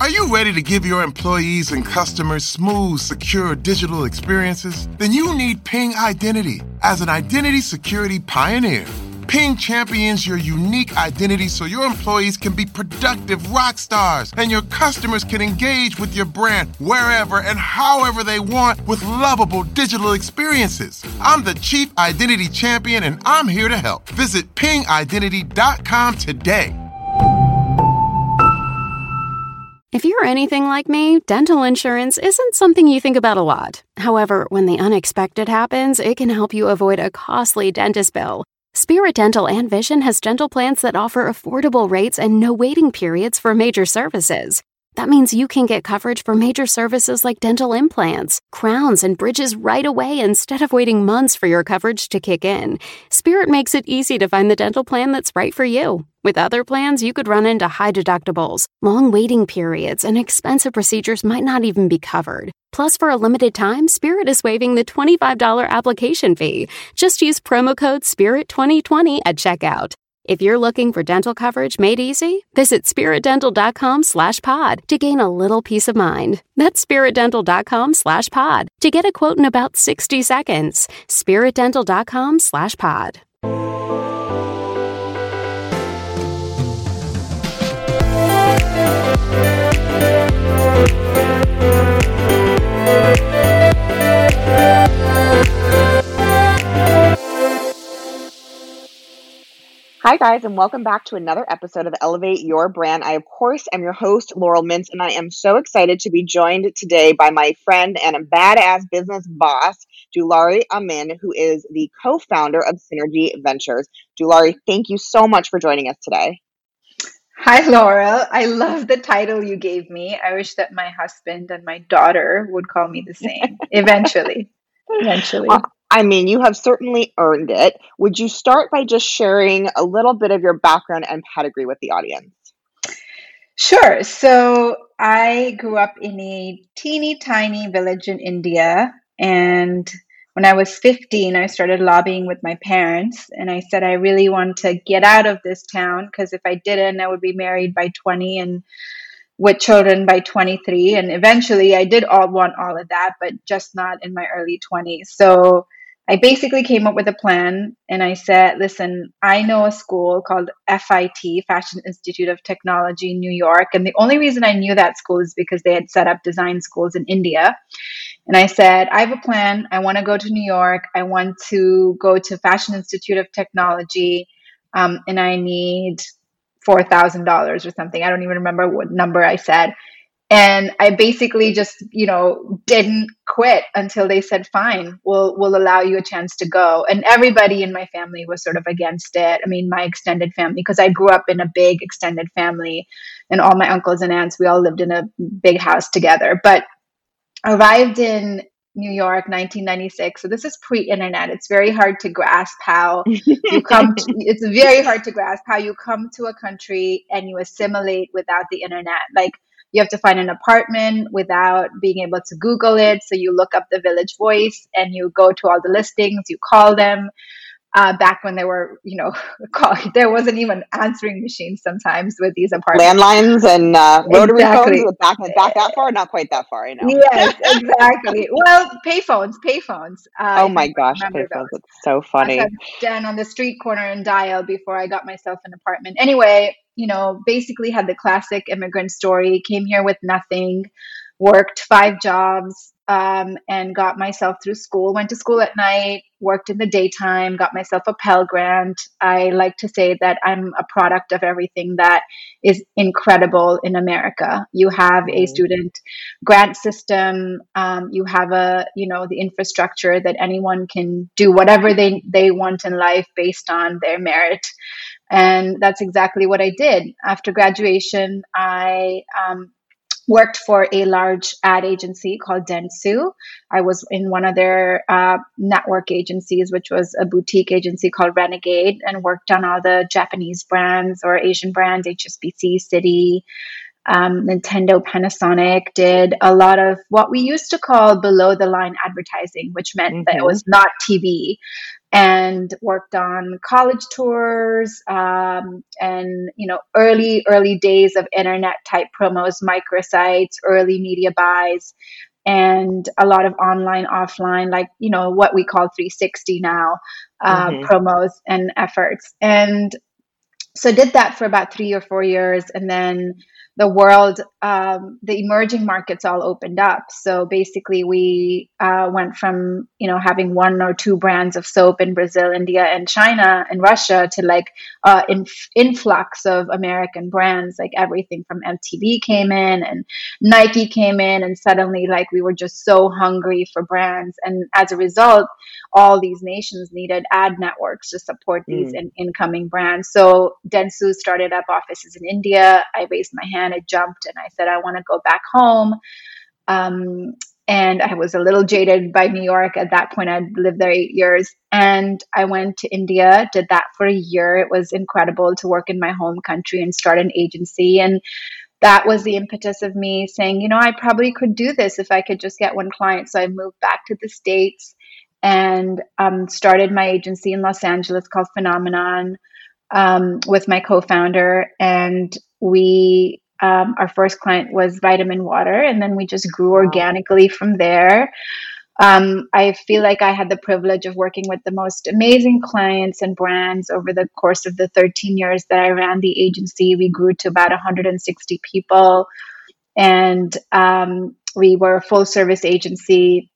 Are you ready to give your employees and customers smooth, secure digital experiences? Then you need Ping Identity. As an identity security pioneer, Ping champions your unique identity so your employees can be productive rock stars and your customers can engage with your brand wherever and however they want with lovable digital experiences. I'm the Chief Identity Champion and I'm here to help. Visit pingidentity.com today. If you're anything like me, dental insurance isn't something you think about a lot. However, when the unexpected happens, it can help you avoid a costly dentist bill. Spirit Dental and Vision has dental plans that offer affordable rates and no waiting periods for major services. That means you can get coverage for major services like dental implants, crowns, and bridges right away instead of waiting months for your coverage to kick in. Spirit makes it easy to find the dental plan that's right for you. With other plans, you could run into high deductibles, long waiting periods, and expensive procedures might not even be covered. Plus, for a limited time, Spirit is waiving the $25 application fee. Just use promo code SPIRIT2020 at checkout. If you're looking for dental coverage made easy, visit spiritdental.com slash pod to gain a little peace of mind. That's spiritdental.com slash pod to get a quote in about 60 seconds. spiritdental.com slash pod. Hi, guys, and welcome back to another episode of Elevate Your Brand. I, of course, am your host, Laurel Mintz, and I am so excited to be joined today by my friend and a badass business boss, Dulari Amin, who is the co founder of Synergy Ventures. Dulari, thank you so much for joining us today. Hi, Laurel. I love the title you gave me. I wish that my husband and my daughter would call me the same eventually. Eventually. Well, I mean, you have certainly earned it. Would you start by just sharing a little bit of your background and pedigree with the audience? Sure. So I grew up in a teeny tiny village in India. And when I was 15, I started lobbying with my parents. And I said, I really want to get out of this town because if I didn't, I would be married by 20 and with children by 23. And eventually I did all want all of that, but just not in my early 20s. So I basically came up with a plan and I said, listen, I know a school called FIT, Fashion Institute of Technology in New York. And the only reason I knew that school is because they had set up design schools in India. And I said, I have a plan. I want to go to New York. I want to go to Fashion Institute of Technology. Um, and I need $4,000 or something. I don't even remember what number I said and i basically just you know didn't quit until they said fine we'll we'll allow you a chance to go and everybody in my family was sort of against it i mean my extended family because i grew up in a big extended family and all my uncles and aunts we all lived in a big house together but arrived in New York, 1996. So this is pre-internet. It's very hard to grasp how you come. To, it's very hard to grasp how you come to a country and you assimilate without the internet. Like you have to find an apartment without being able to Google it. So you look up the Village Voice and you go to all the listings, you call them. Uh, back when there were, you know, call, there wasn't even answering machines sometimes with these apartments. Landlines and uh, rotary exactly. phones. Back, back that far? Not quite that far, I know. Yes, exactly. well, payphones, payphones. Uh, oh my gosh, payphones. It's so funny. Down on the street corner and dial before I got myself an apartment. Anyway, you know, basically had the classic immigrant story, came here with nothing, worked five jobs, um, and got myself through school. Went to school at night, worked in the daytime, got myself a Pell Grant. I like to say that I'm a product of everything that is incredible in America. You have a student grant system. Um, you have a, you know, the infrastructure that anyone can do whatever they they want in life based on their merit. And that's exactly what I did. After graduation, I um, worked for a large ad agency called Dentsu. I was in one of their uh, network agencies, which was a boutique agency called Renegade, and worked on all the Japanese brands or Asian brands, HSBC, Citi, um, Nintendo, Panasonic did a lot of what we used to call below the line advertising, which meant mm-hmm. that it mm-hmm. was not TV, and worked on college tours um, and you know early early days of internet type promos, microsites, early media buys. And a lot of online, offline, like you know what we call 360 now, uh, mm-hmm. promos and efforts. And so did that for about three or four years, and then the world, um, the emerging markets all opened up. So basically, we uh, went from you know having one or two brands of soap in Brazil, India, and China and Russia to like uh, inf- influx of American brands. Like everything from MTV came in and Nike came in, and suddenly like we were just so hungry for brands, and as a result, all these nations needed ad networks to support these mm. in- incoming brands. So Dentsu started up offices in India. I raised my hand I jumped and I said, I want to go back home. Um, and I was a little jaded by New York at that point. I'd lived there eight years. And I went to India, did that for a year. It was incredible to work in my home country and start an agency. And that was the impetus of me saying, you know, I probably could do this if I could just get one client. So I moved back to the States and um, started my agency in Los Angeles called Phenomenon um, with my co founder. And we um, our first client was Vitamin Water, and then we just grew organically from there. Um, I feel like I had the privilege of working with the most amazing clients and brands over the course of the 13 years that I ran the agency. We grew to about 160 people, and um, we were a full service agency.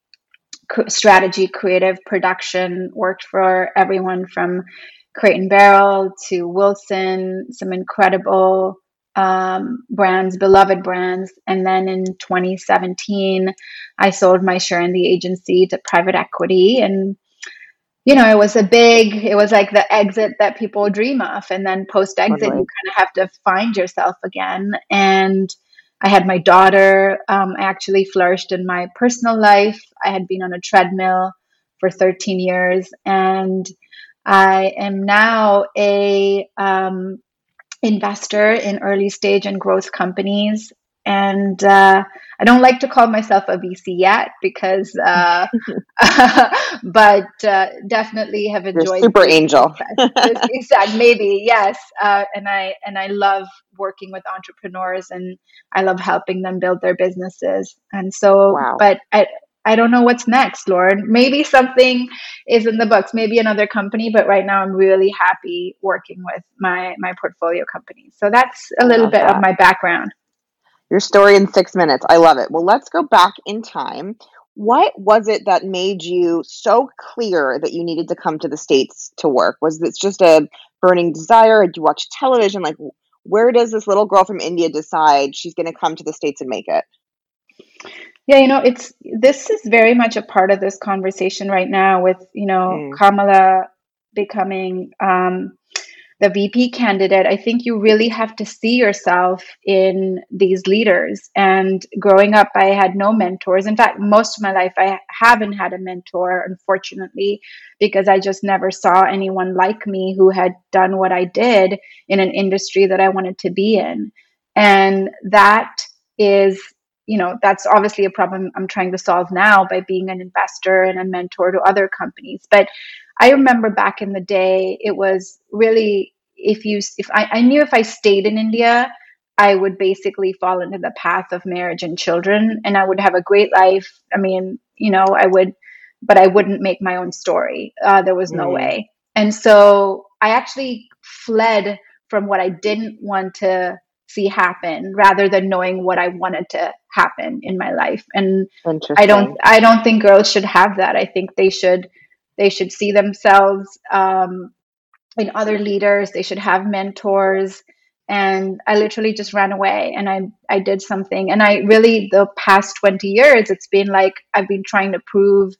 Strategy, creative, production worked for everyone from Crate and Barrel to Wilson, some incredible um, brands, beloved brands. And then in 2017, I sold my share in the agency to private equity. And, you know, it was a big, it was like the exit that people dream of. And then post exit, you kind of have to find yourself again. And I had my daughter. Um, I actually flourished in my personal life. I had been on a treadmill for 13 years. And I am now a um, investor in early stage and growth companies. And uh, I don't like to call myself a VC yet because, uh, but uh, definitely have enjoyed. You're super angel. exactly, maybe yes. Uh, and I and I love working with entrepreneurs, and I love helping them build their businesses. And so, wow. but I, I don't know what's next, Laurel. Maybe something is in the books, maybe another company, but right now I'm really happy working with my my portfolio companies. So that's a little bit that. of my background. Your story in 6 minutes. I love it. Well, let's go back in time. What was it that made you so clear that you needed to come to the states to work? Was this just a burning desire? Did you watch television? Like where does this little girl from India decide she's going to come to the states and make it? Yeah, you know, it's this is very much a part of this conversation right now with, you know, mm. Kamala becoming um, the VP candidate. I think you really have to see yourself in these leaders. And growing up, I had no mentors. In fact, most of my life, I haven't had a mentor, unfortunately, because I just never saw anyone like me who had done what I did in an industry that I wanted to be in. And that is you know that's obviously a problem i'm trying to solve now by being an investor and a mentor to other companies. But i remember back in the day it was really if you if I, I knew if i stayed in india i would basically fall into the path of marriage and children and i would have a great life. I mean you know i would but i wouldn't make my own story. Uh, there was no mm. way. And so i actually fled from what i didn't want to see happen rather than knowing what I wanted to happen in my life. And I don't I don't think girls should have that. I think they should they should see themselves um, in other leaders. They should have mentors. And I literally just ran away and I I did something. And I really the past 20 years it's been like I've been trying to prove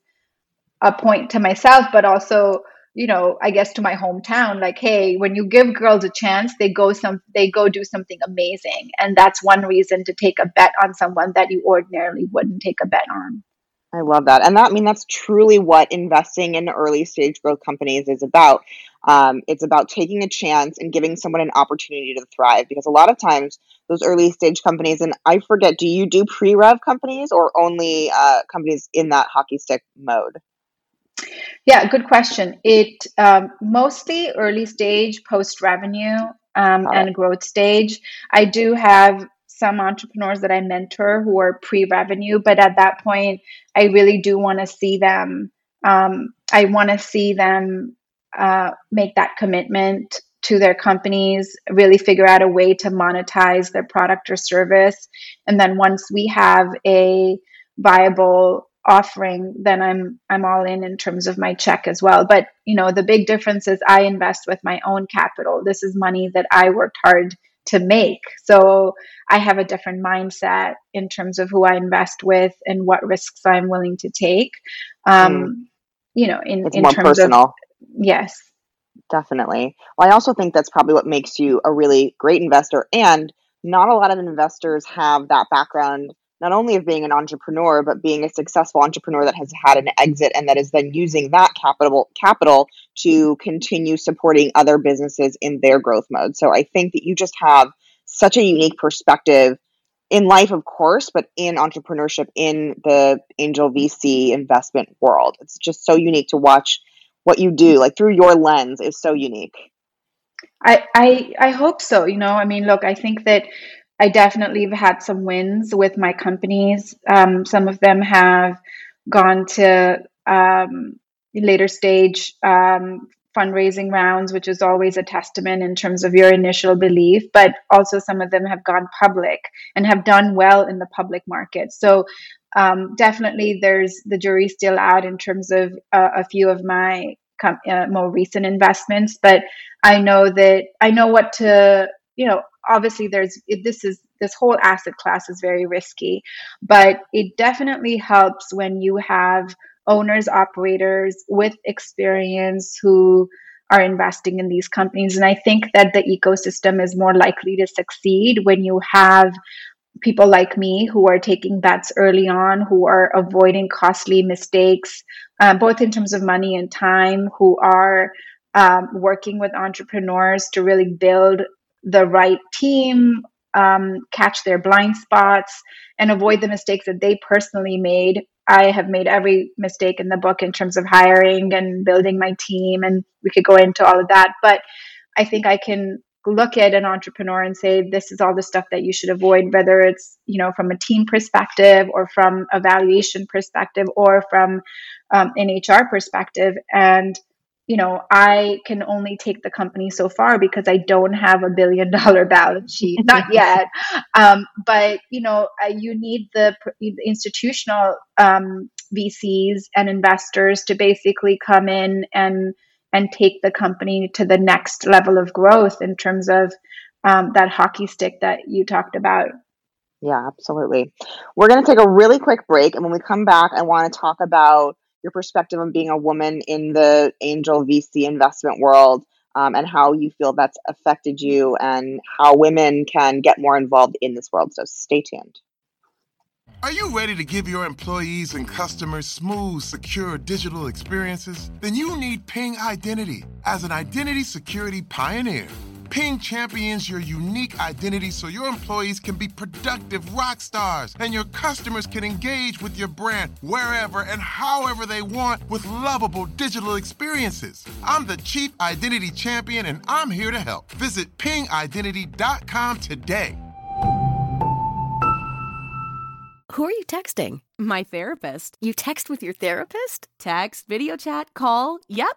a point to myself, but also you know i guess to my hometown like hey when you give girls a chance they go some they go do something amazing and that's one reason to take a bet on someone that you ordinarily wouldn't take a bet on I love that. And that, I mean, that's truly what investing in early stage growth companies is about. Um, it's about taking a chance and giving someone an opportunity to thrive because a lot of times those early stage companies, and I forget, do you do pre rev companies or only uh, companies in that hockey stick mode? Yeah, good question. It um, mostly early stage, post revenue, um, and growth stage. I do have some entrepreneurs that I mentor who are pre revenue, but at that point, I really do want to see them. Um, I want to see them uh, make that commitment to their companies, really figure out a way to monetize their product or service. And then once we have a viable offering, then I'm I'm all in in terms of my check as well. But you know, the big difference is I invest with my own capital. This is money that I worked hard to make. So I have a different mindset in terms of who I invest with and what risks I'm willing to take. Um, mm. You know, in, it's in more terms personal. of yes, definitely. Well, I also think that's probably what makes you a really great investor. And not a lot of investors have that background not only of being an entrepreneur but being a successful entrepreneur that has had an exit and that is then using that capital capital to continue supporting other businesses in their growth mode. So I think that you just have such a unique perspective in life of course but in entrepreneurship in the angel VC investment world. It's just so unique to watch what you do like through your lens is so unique. I, I I hope so. You know, I mean, look, I think that I definitely have had some wins with my companies. Um, some of them have gone to um, later stage um, fundraising rounds, which is always a testament in terms of your initial belief. But also, some of them have gone public and have done well in the public market. So, um, definitely, there's the jury still out in terms of uh, a few of my com- uh, more recent investments. But I know that I know what to you know obviously there's this is this whole asset class is very risky but it definitely helps when you have owners operators with experience who are investing in these companies. And i think that the ecosystem is more likely to succeed when you have people like me who are taking bets early on who are avoiding costly mistakes uh, both in terms of money and time who are um, working with entrepreneurs to really build the right team, um, catch their blind spots, and avoid the mistakes that they personally made. I have made every mistake in the book in terms of hiring and building my team, and we could go into all of that. But I think I can look at an entrepreneur and say this is all the stuff that you should avoid whether it's you know from a team perspective or from a valuation perspective or from um, an hr perspective and you know, I can only take the company so far because I don't have a billion dollar balance sheet, not yet. Um, but you know, uh, you need the, the institutional um, VCs and investors to basically come in and and take the company to the next level of growth in terms of um, that hockey stick that you talked about. Yeah, absolutely. We're going to take a really quick break, and when we come back, I want to talk about your perspective on being a woman in the angel VC investment world um, and how you feel that's affected you and how women can get more involved in this world. So stay tuned. Are you ready to give your employees and customers smooth, secure digital experiences? Then you need Ping Identity as an identity security pioneer. Ping champions your unique identity so your employees can be productive rock stars and your customers can engage with your brand wherever and however they want with lovable digital experiences. I'm the Chief Identity Champion and I'm here to help. Visit pingidentity.com today. Who are you texting? My therapist. You text with your therapist? Text, video chat, call. Yep.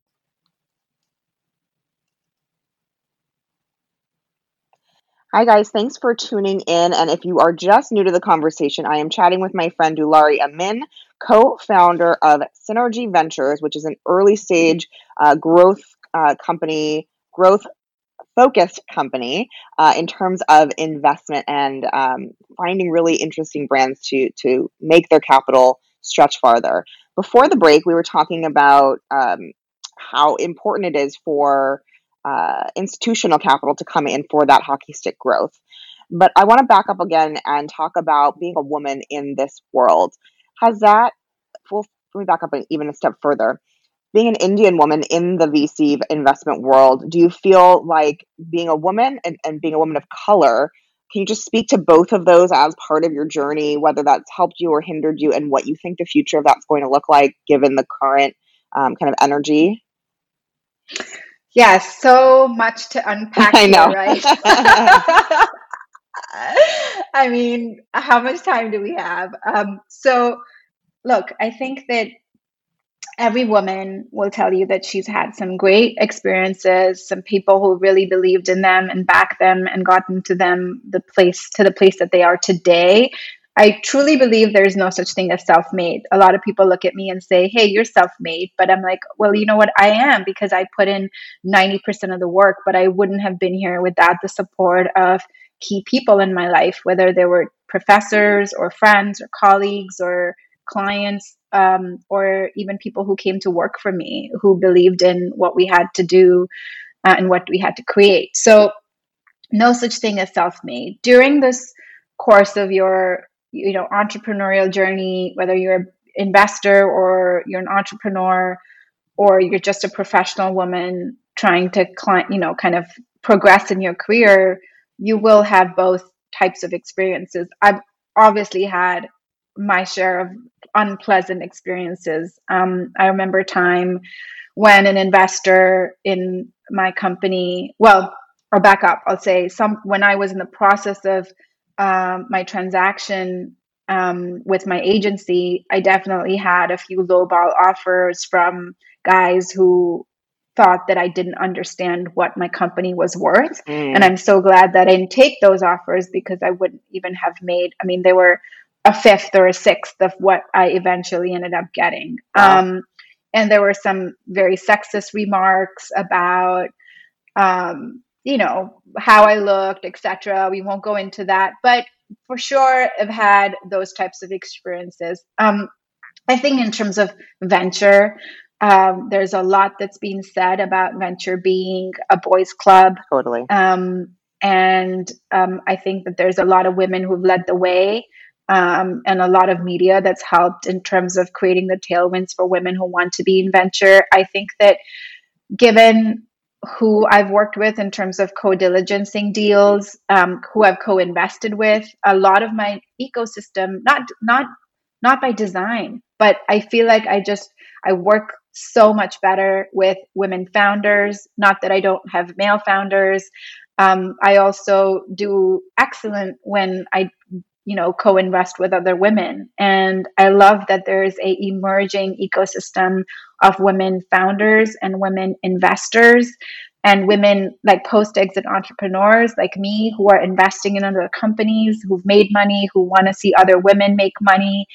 Hi, guys. Thanks for tuning in. And if you are just new to the conversation, I am chatting with my friend Dulari Amin, co founder of Synergy Ventures, which is an early stage uh, growth uh, company growth focused company uh, in terms of investment and um, finding really interesting brands to to make their capital stretch farther. Before the break, we were talking about um, how important it is for uh, institutional capital to come in for that hockey stick growth. But I want to back up again and talk about being a woman in this world. Has that, well, let me back up even a step further. Being an Indian woman in the VC investment world, do you feel like being a woman and, and being a woman of color, can you just speak to both of those as part of your journey, whether that's helped you or hindered you, and what you think the future of that's going to look like given the current um, kind of energy? Yeah, so much to unpack. I know. Here, right? I mean, how much time do we have? Um, so, look, I think that every woman will tell you that she's had some great experiences, some people who really believed in them and backed them and gotten to them the place to the place that they are today. I truly believe there's no such thing as self made. A lot of people look at me and say, Hey, you're self made. But I'm like, Well, you know what? I am because I put in 90% of the work, but I wouldn't have been here without the support of key people in my life, whether they were professors or friends or colleagues or clients um, or even people who came to work for me who believed in what we had to do uh, and what we had to create. So, no such thing as self made. During this course of your you know entrepreneurial journey whether you're an investor or you're an entrepreneur or you're just a professional woman trying to you know kind of progress in your career you will have both types of experiences. I've obviously had my share of unpleasant experiences. Um, i remember a time when an investor in my company well i'll back up. I'll say some when i was in the process of um, my transaction um, with my agency, I definitely had a few lowball offers from guys who thought that I didn't understand what my company was worth. Mm. And I'm so glad that I didn't take those offers because I wouldn't even have made, I mean, they were a fifth or a sixth of what I eventually ended up getting. Wow. Um, and there were some very sexist remarks about um, you know how i looked etc we won't go into that but for sure i've had those types of experiences. Um, i think in terms of venture um, there's a lot that's being said about venture being a boys club. Totally. Um, and um, i think that there's a lot of women who've led the way um, and a lot of media that's helped in terms of creating the tailwinds for women who want to be in venture. I think that given who I've worked with in terms of co-diligencing deals, um, who I've co-invested with. A lot of my ecosystem, not not not by design, but I feel like I just I work so much better with women founders. Not that I don't have male founders. Um, I also do excellent when I you know co-invest with other women. And i love that there's a emerging ecosystem of women founders and women investors and women like post exit entrepreneurs like me who are investing in other companies who've made money who want to see other women make money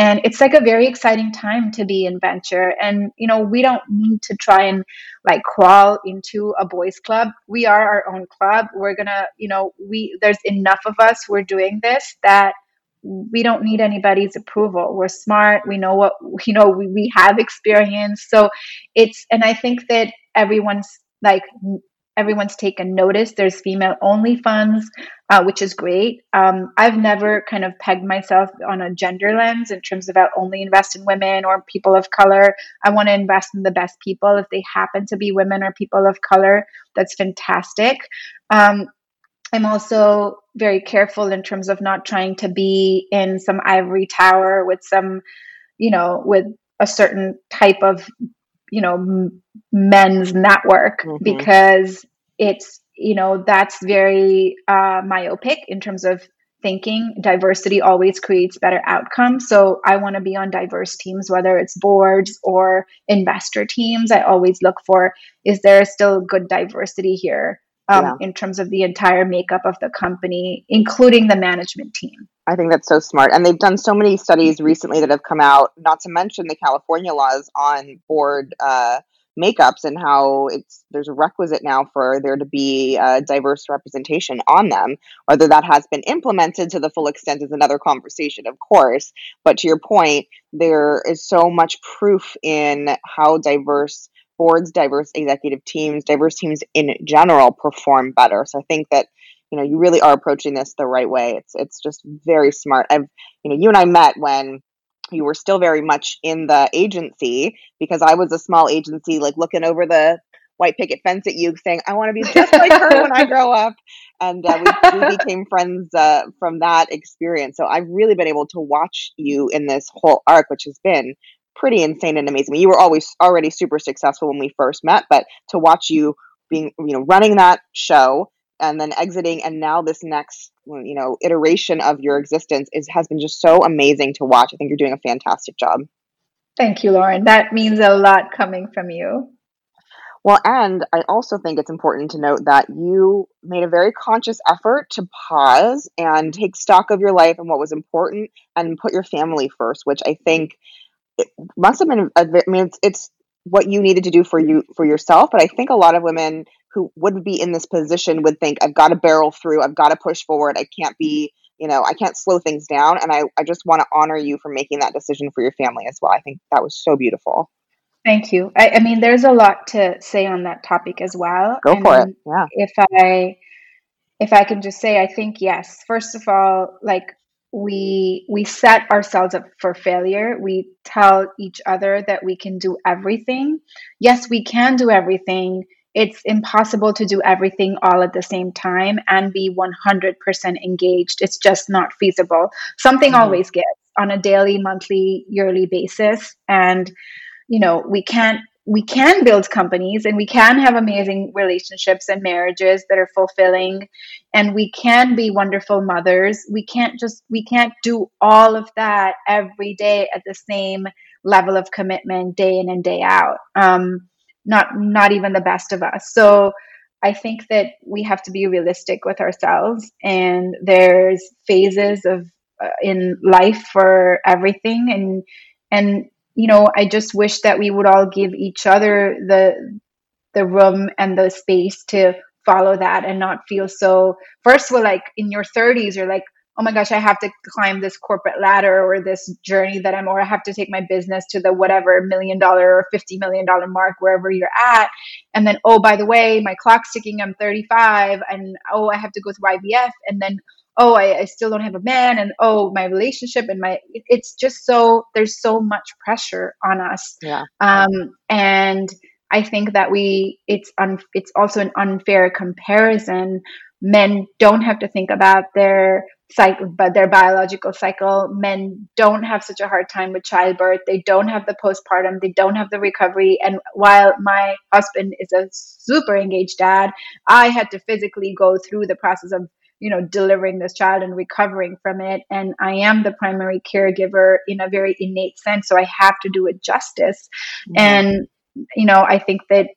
and it's like a very exciting time to be in venture. And you know we don't need to try and like crawl into a boys club. We are our own club. We're gonna you know we there's enough of us who are doing this that we don't need anybody's approval. We're smart. We know what you know we, we have experience. So it's and i think that everyone's like everyone's taken notice. There's female only funds, uh, which is great. Um, I've never kind of pegged myself on a gender lens in terms of I'll only invest in women or people of color. I want to invest in the best people. If they happen to be women or people of color, that's fantastic. Um, I'm also very careful in terms of not trying to be in some ivory tower with some, you know, with a certain type of you know m- men's network mm-hmm. because it's you know that's very uh, myopic in terms of thinking diversity always creates better outcomes so i want to be on diverse teams whether it's boards or investor teams i always look for is there still good diversity here um, yeah. in terms of the entire makeup of the company, including the management team. I think that's so smart. And they've done so many studies recently that have come out, not to mention the California laws on board uh, makeups and how it's there's a requisite now for there to be a diverse representation on them. Whether that has been implemented to the full extent is another conversation, of course. But to your point, there is so much proof in how diverse boards, diverse executive teams, diverse teams in general perform better. So I think that you know you really are approaching this the right way. It's it's just very smart. I've you know you and I met when you were still very much in the agency because I was a small agency, like looking over the white picket fence at you, saying, "I want to be just like her when I grow up." And uh, we, we, became friends uh, from that experience. So I've really been able to watch you in this whole arc, which has been pretty insane and amazing. You were always already super successful when we first met, but to watch you being, you know, running that show and then exiting and now this next mm, you know iteration of your existence is has been just so amazing to watch. I think you're doing a fantastic job. Thank you lauren. That means a lot coming from you. Well and i also think it's important to note that you made a very conscious effort to pause and take stock of your life and what was important and put your family first which i think it must have been a, i mean it's, it's what you needed to do for you for yourself but i think a lot of women who would be in this position would think i've got to barrel through i've got to push forward i can't be mm-hmm. you know i can't slow things down and i, I just want to honor you for making that decision for your family as well. I think that was so beautiful. Thank you. I, I mean there's a lot to say on that topic as well go and for it. yeah. if i if i can just say i think yes first of all like we we set ourselves up for failure. We tell each other that we can do everything. Yes we can do everything it's impossible to do everything all at the same time and be 100% engaged. It's just not feasible. Something mm-hmm. always gets on a daily, monthly, yearly basis. And, you know, we can't we can build companies and we can have amazing relationships and marriages that are fulfilling and we can be wonderful mothers we can't just we can't do all of that every day at the same level of commitment day in and day out um, not not even the best of us. So i think that we have to be realistic with ourselves and there's phases of uh, in life for everything and and you know i just wish that we would all give each other the the room and the space to follow that and not feel so first we're like in your 30s you're like oh my gosh, I have to climb this corporate ladder or this journey that I'm, or I have to take my business to the whatever million dollar or $50 million mark, wherever you're at. And then, oh, by the way, my clock's ticking, I'm 35, and oh, I have to go through IVF. And then, oh, I, I still don't have a man. And oh, my relationship and my, it's just so, there's so much pressure on us. Yeah. Um, and, I think that we it's un, it's also an unfair comparison. Men don't have to think about their cycle, but their biological cycle. Men don't have such a hard time with childbirth. They don't have the postpartum. They don't have the recovery. And while my husband is a super engaged dad, I had to physically go through the process of you know delivering this child and recovering from it and i am the primary caregiver in a very innate sense so i have to do it justice mm-hmm. and you know i think that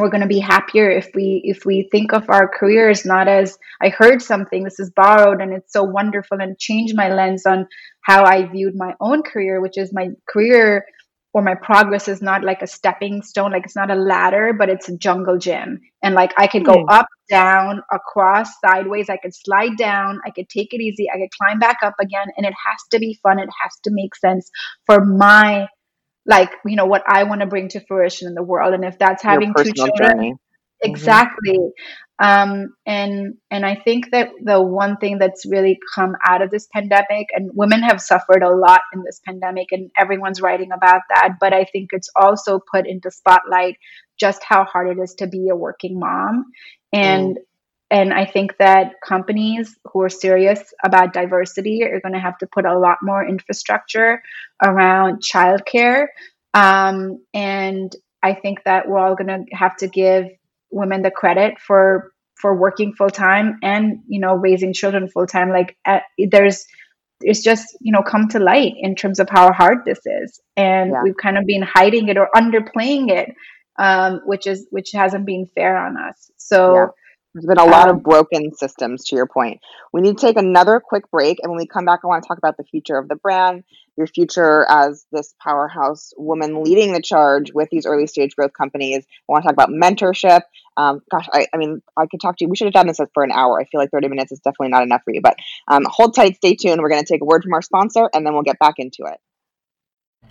we're going to be happier if we if we think of our careers not as i heard something this is borrowed and it's so wonderful and changed my lens on how i viewed my own career which is my career or my progress is not like a stepping stone like it's not a ladder but it's a jungle gym and like i could go mm. up down across sideways i could slide down i could take it easy i could climb back up again and it has to be fun it has to make sense for my like you know what I want to bring to fruition in the world, and if that's having two children, journey. Mm-hmm. exactly. Mm-hmm. Um, and and I think that the one thing that's really come out of this pandemic, and women have suffered a lot in this pandemic, and everyone's writing about that. But I think it's also put into spotlight just how hard it is to be a working mom, and mm and I think that companies who are serious about diversity are going to have to put a lot more infrastructure around childcare. Um, and I think that we're all going to have to give women the credit for for working full time and you know raising children full time. Like uh, there's it's just you know come to light in terms of how hard this is, and yeah. we've kind of been hiding it or underplaying it, um, which is which hasn't been fair on us. So. Yeah There's been a lot Um, of broken systems, to your point. We need to take another quick break. And when we come back, I want to talk about the future of the brand, your future as this powerhouse woman leading the charge with these early stage growth companies. I want to talk about mentorship. Um, gosh, I, I mean, I could talk to you. We should have done this for an hour. I feel like 30 minutes is definitely not enough for you, but um, hold tight, stay tuned. We're going to take a word from our sponsor and then we'll get back into it.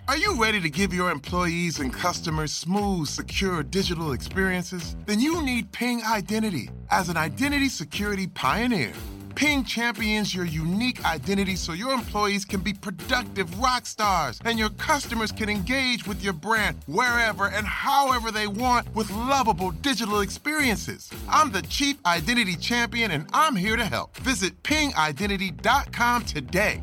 Are you ready to give your employees and customers smooth, secure digital experiences? Then you need Ping Identity. As an identity security pioneer, Ping champions your unique identity so your employees can be productive rock stars and your customers can engage with your brand wherever and however they want with lovable digital experiences. I'm the Chief Identity Champion and I'm here to help. Visit pingidentity.com today.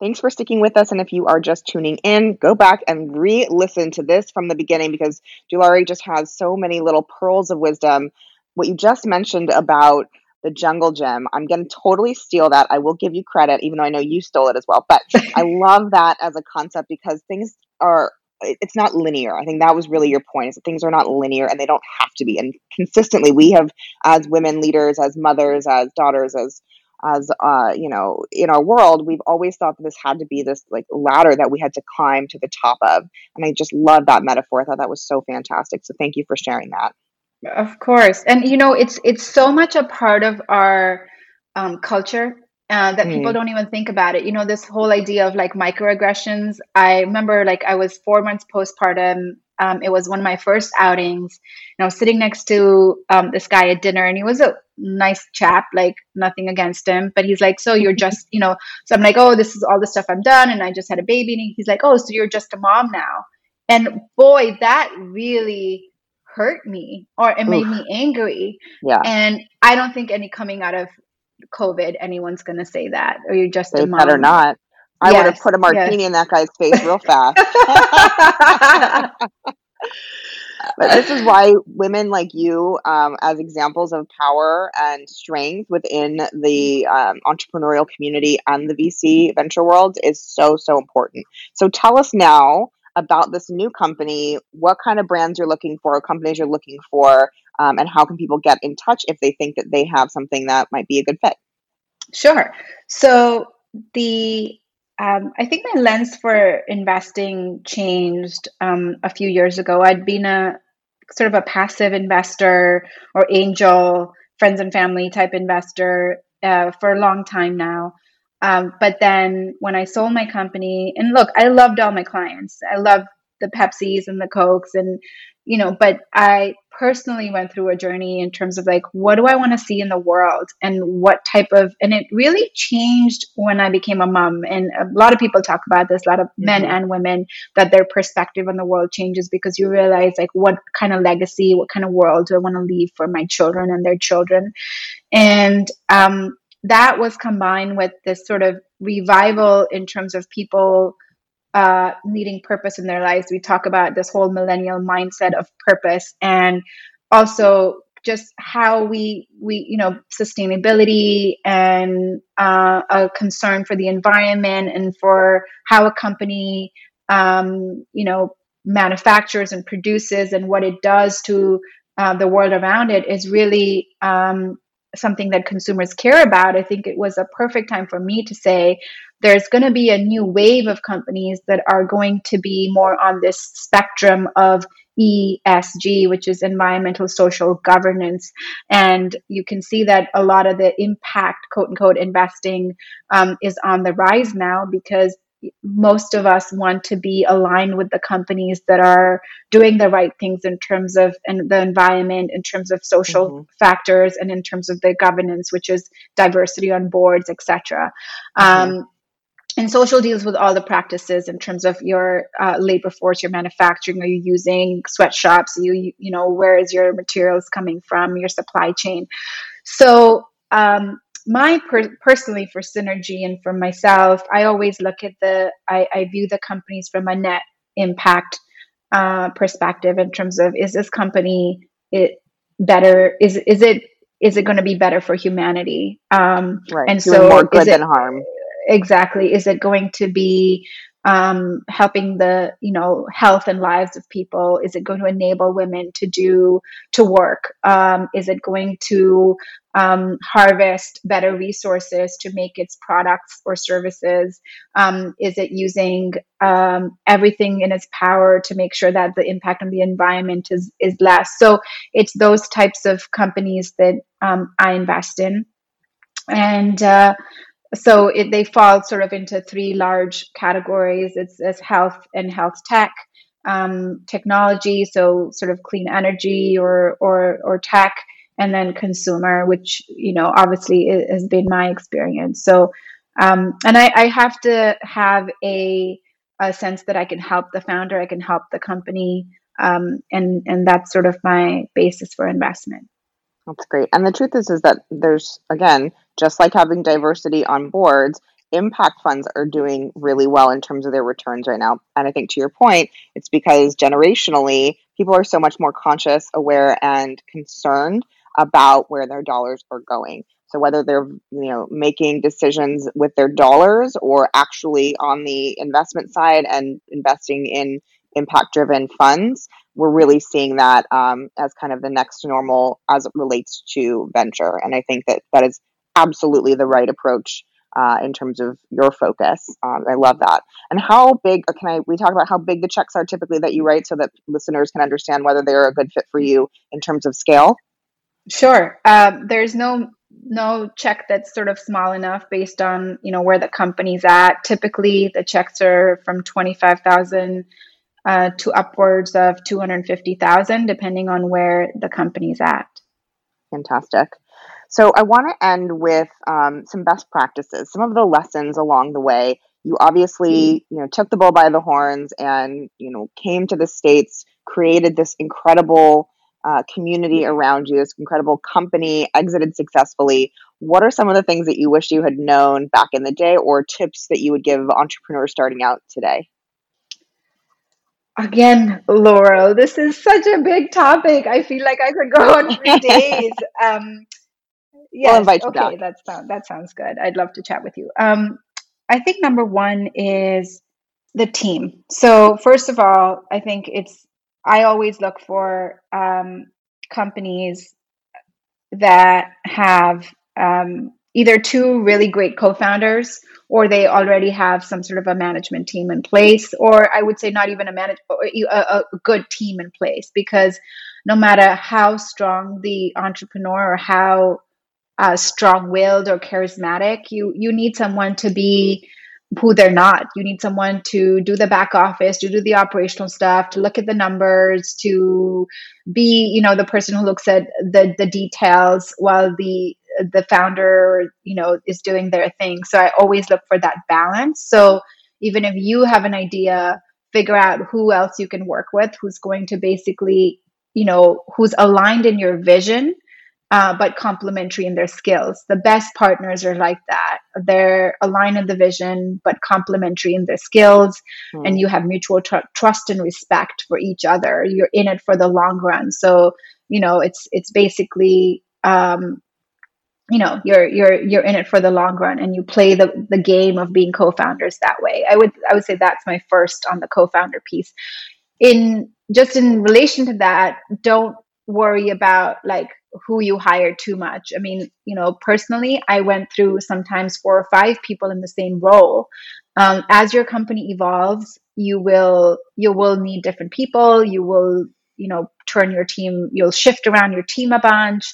Thanks for sticking with us. And if you are just tuning in, go back and re listen to this from the beginning because Dulari just has so many little pearls of wisdom. What you just mentioned about the jungle gym, I'm going to totally steal that. I will give you credit, even though I know you stole it as well. But I love that as a concept because things are it's not linear. I think that was really your point. Is that things are not linear and they don't have to be. And consistently, we have, as women leaders, as mothers, as daughters, as as uh, you know in our world we've always thought that this had to be this like ladder that we had to climb to the top of and i just love that metaphor i thought that was so fantastic so thank you for sharing that Of course. And you know, it's it's so much a part of our um, culture uh, that people Mm. don't even think about it. You know, this whole idea of like microaggressions. I remember like I was four months postpartum. Um, it was one of my first outings, and I was sitting next to um, this guy at dinner, and he was a nice chap, like nothing against him, but he's like, "So you're just, you know?" So I'm like, "Oh, this is all the stuff I've done, and I just had a baby." And he's like, "Oh, so you're just a mom now?" And boy, that really hurt me or it made Oof. me angry yeah and i don't think any coming out of covid anyone's going to say that or you're just they a better or not i would have put a martini yes. in that guy's face real fast But this is why women like you, um, as examples of power and strength within the um, entrepreneurial community and the VC venture world, is so, so important. So tell us now about this new company, what kind of brands you're looking for, companies you're looking for, um, and how can people get in touch if they think that they have something that might be a good fit? Sure. So the um, I think my lens for investing changed um, a few years ago. I'd been a sort of a passive investor or angel, friends and family type investor uh, for a long time now. Um, but then when I sold my company, and look, I loved all my clients. I loved the Pepsis and the Cokes, and you know, but I personally went through a journey in terms of like, what do I want to see in the world, and what type of, and it really changed when I became a mom. And a lot of people talk about this, a lot of men Mhm. and women, that their perspective on the world changes because you realize like what kind of legacy, what kind of world do I want to leave for my children and their children, and um, that was combined with this sort of revival in terms of people uh, needing purpose in their lives. We talk about this whole millennial mindset of purpose and also just how we we you know sustainability and uh, a concern for the environment and for how a company um, you know manufactures and produces and what it does to uh, the world around it is really um, something that consumers care about. I think it was a perfect time for me to say there's going to be a new wave of companies that are going to be more on this spectrum of ESG, which is environmental social governance. And you can see that a lot of the impact, quote unquote, investing um, is on the rise now because most of us want to be aligned with the companies that are doing the right things in terms of and the environment in terms of social Mhm. factors and in terms of the governance which is diversity on boards etc Mhm. um, and social deals with all the practices in terms of your uh, labor force, your manufacturing. Are you using sweatshops? Are you you know where is your materials coming from? Your supply chain. So um, my per- personally for synergy and for myself, I always look at the I, I view the companies from a net impact uh, perspective in terms of is this company it better is is it is it going to be better for humanity? Um, right. and Doing so more good it, than harm. Exactly. Is it going to be um, helping the you know health and lives of people? Is it going to enable women to do to work? Um, is it going to um, harvest better resources to make its products or services? Um, is it using um, everything in its power to make sure that the impact on the environment is is less? So it's those types of companies that um, i invest in. And uh, so it, they fall sort of into three large categories. It's, it's health and health tech um, technology so sort of clean energy or or or tech and then consumer which you know obviously has been my experience. So um, and I, I have to have a, a sense that i can help the founder i can help the company um, and and that's sort of my basis for investment that's great. And the truth is is that there's again, just like having diversity on boards, impact funds are doing really well in terms of their returns right now. And I think to your point, it's because generationally, people are so much more conscious, aware, and concerned about where their dollars are going. So whether they're you know making decisions with their dollars or actually on the investment side and investing in impact driven funds, we're really seeing that um, as kind of the next normal as it relates to venture. And I think that that is absolutely the right approach uh, in terms of your focus. Um, I love that. And how big can I? We talk about how big the checks are typically that you write, so that listeners can understand whether they're a good fit for you in terms of scale. Sure. Um, there's no no check that's sort of small enough based on you know where the company's at. Typically, the checks are from twenty five thousand uh, to upwards of 250,000, depending on where the company's at. Fantastic. So I want to end with um, some best practices, some of the lessons along the way. You obviously, you know, took the bull by the horns and you know came to the states, created this incredible uh, community around you, this incredible company, exited successfully. What are some of the things that you wish you had known back in the day, or tips that you would give entrepreneurs starting out today? Again, Laurel, this is such a big topic. I feel like I could go on for days. Um, yes, okay, back. that sounds that sounds good. I'd love to chat with you. Um, I think number one is the team. So first of all, I think it's I always look for um, companies that have um, either two really great co-founders or they already have some sort of a management team in place or i would say not even a manage a, a good team in place. Because no matter how strong the entrepreneur or how uh, strong-willed or charismatic you you need someone to be who they're not. You need someone to do the back office to do the operational stuff to look at the numbers to be you know the person who looks at the the details while the the founder you know is doing their thing. So i always look for that balance. So even if you have an idea figure out who else you can work with who's going to basically you know who's aligned in your vision uh, but complementary in their skills. The best partners are like that. They're aligned in the vision but complementary in their skills. Mm. and you have mutual tr- trust and respect for each other. You're in it for the long run. So you know it's it's basically um, you know you're you're you're in it for the long run and you play the the game of being co-founders that way. I would i would say that's my first on the co-founder piece. In just in relation to that don't worry about like who you hire too much. I mean you know personally i went through sometimes four or five people in the same role. Um, as your company evolves you will you will need different people. You will you know turn your team you'll shift around your team a bunch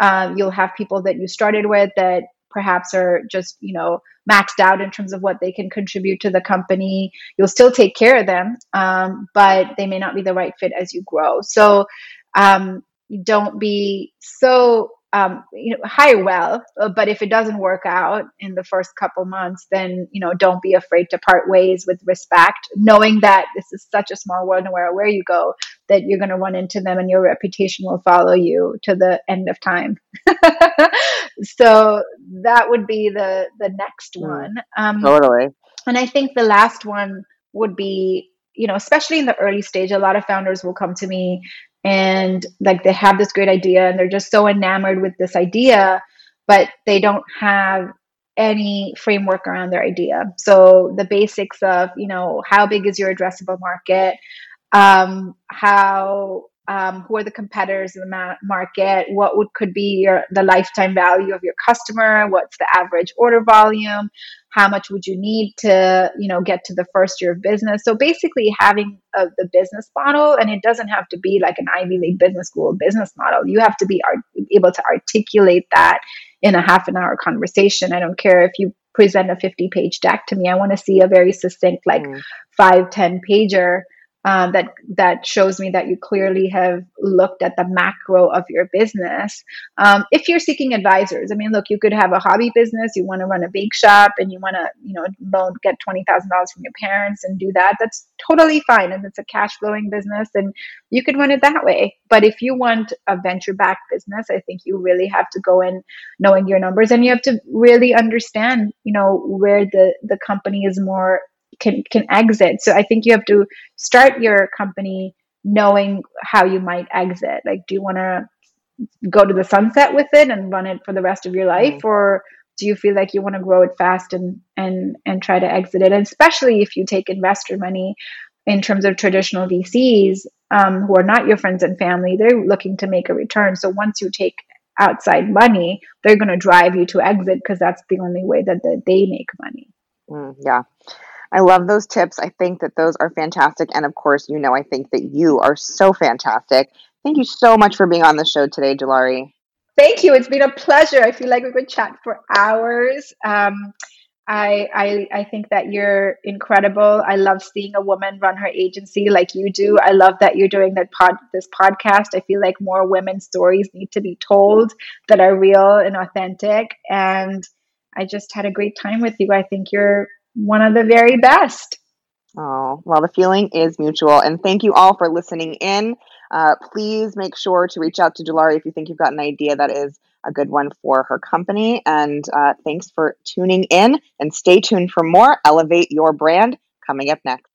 um, you'll have people that you started with that perhaps are just, you know, maxed out in terms of what they can contribute to the company. You'll still take care of them, um, but they may not be the right fit as you grow. So um, don't be so um, you know hire well uh, but if it doesn't work out in the first couple months then you know don't be afraid to part ways with respect knowing that this is such a small world no matter where you go that you're going to run into them and your reputation will follow you to the end of time. So that would be the the next mm. one. Um, totally. and i think the last one would be you know especially in the early stage a lot of founders will come to me and like they have this great idea and they're just so enamored with this idea but they don't have any framework around their idea. So the basics of you know how big is your addressable market? Um, how um, who are the competitors in the ma- market what would could be your the lifetime value of your customer what's the average order volume how much would you need to you know get to the first year of business? So basically having a, the business model and it doesn't have to be like an ivy league business school business model. You have to be art- able to articulate that in a half an hour conversation. I don't care if you present a 50 page deck to me. I want to see a very succinct like mm. five ten pager um, that that shows me that you clearly have looked at the macro of your business. Um, if you're seeking advisors, I mean, look, you could have a hobby business. You want to run a bake shop, and you want to, you know, loan get twenty thousand dollars from your parents and do that. That's totally fine, and it's a cash flowing business, and you could run it that way. But if you want a venture backed business, I think you really have to go in knowing your numbers, and you have to really understand, you know, where the the company is more can can exit. So I think you have to start your company knowing how you might exit. Like, do you want to go to the sunset with it and run it for the rest of your life, mm-hmm. or do you feel like you want to grow it fast and and and try to exit it? And especially if you take investor money in terms of traditional VCs um, who are not your friends and family, they're looking to make a return. So once you take outside money, they're going to drive you to exit because that's the only way that, that they make money. Mm, yeah. I love those tips. I think that those are fantastic. And of course, you know, I think that you are so fantastic. Thank you so much for being on the show today, Dulari. Thank you. It's been a pleasure. I feel like we could chat for hours. Um, I, I I think that you're incredible. I love seeing a woman run her agency like you do. I love that you're doing that pod this podcast. I feel like more women's stories need to be told that are real and authentic. And I just had a great time with you. I think you're one of the very best. Oh, well, the feeling is mutual. And thank you all for listening in. Uh, please make sure to reach out to Dulari if you think you've got an idea that is a good one for her company. And uh, thanks for tuning in and stay tuned for more Elevate Your Brand coming up next.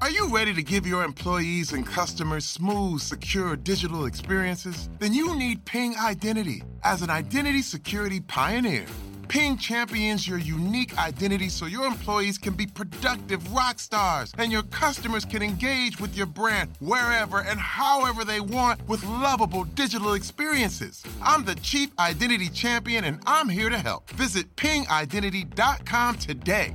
Are you ready to give your employees and customers smooth, secure digital experiences? Then you need Ping Identity as an identity security pioneer. Ping champions your unique identity so your employees can be productive rock stars and your customers can engage with your brand wherever and however they want with lovable digital experiences. I'm the Chief Identity Champion and I'm here to help. Visit pingidentity.com today.